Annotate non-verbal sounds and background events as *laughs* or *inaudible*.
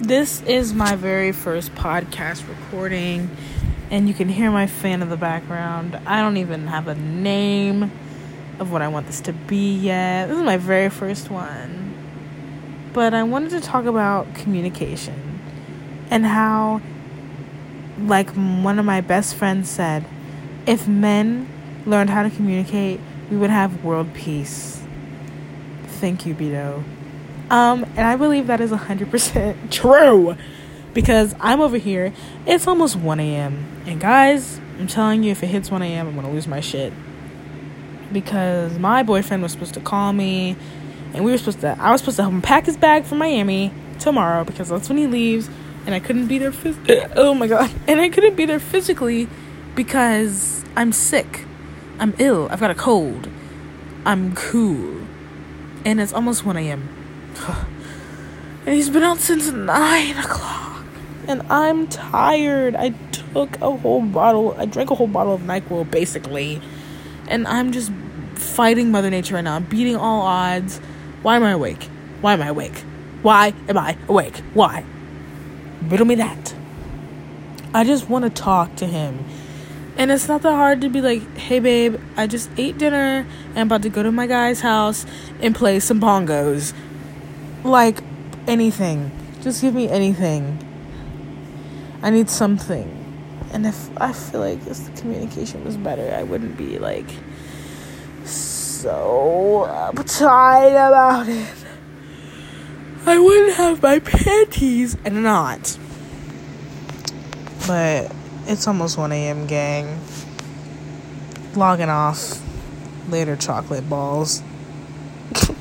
This is my very first podcast recording, and you can hear my fan in the background. I don't even have a name of what I want this to be yet. This is my very first one. But I wanted to talk about communication and how, like one of my best friends said, if men learned how to communicate, we would have world peace. Thank you, Beto. Um, and I believe that is 100% *laughs* true because I'm over here. It's almost 1 a.m. And guys, I'm telling you, if it hits 1 a.m., I'm gonna lose my shit. Because my boyfriend was supposed to call me, and we were supposed to, I was supposed to help him pack his bag for Miami tomorrow because that's when he leaves, and I couldn't be there. Phys- *laughs* oh my god! *laughs* And I couldn't be there physically because I'm sick. I'm ill. I've got a cold. I'm cool. And it's almost 1 a.m. *sighs* and he's been out since 9 o'clock. And I'm tired. I took a whole bottle, I drank a whole bottle of NyQuil basically. And I'm just fighting Mother Nature right now. I'm beating all odds. Why am I awake? Why am I awake? Why am I awake? Why? Riddle me that. I just want to talk to him and it's not that hard to be like, hey babe, I just ate dinner and I'm about to go to my guy's house and play some bongos. Like anything. Just give me anything. I need something. And if I feel like if the communication was better, I wouldn't be like so uh, uptight about it. I wouldn't have my panties and not. But it's almost 1 a.m., gang. Logging off. Later, chocolate balls. *laughs*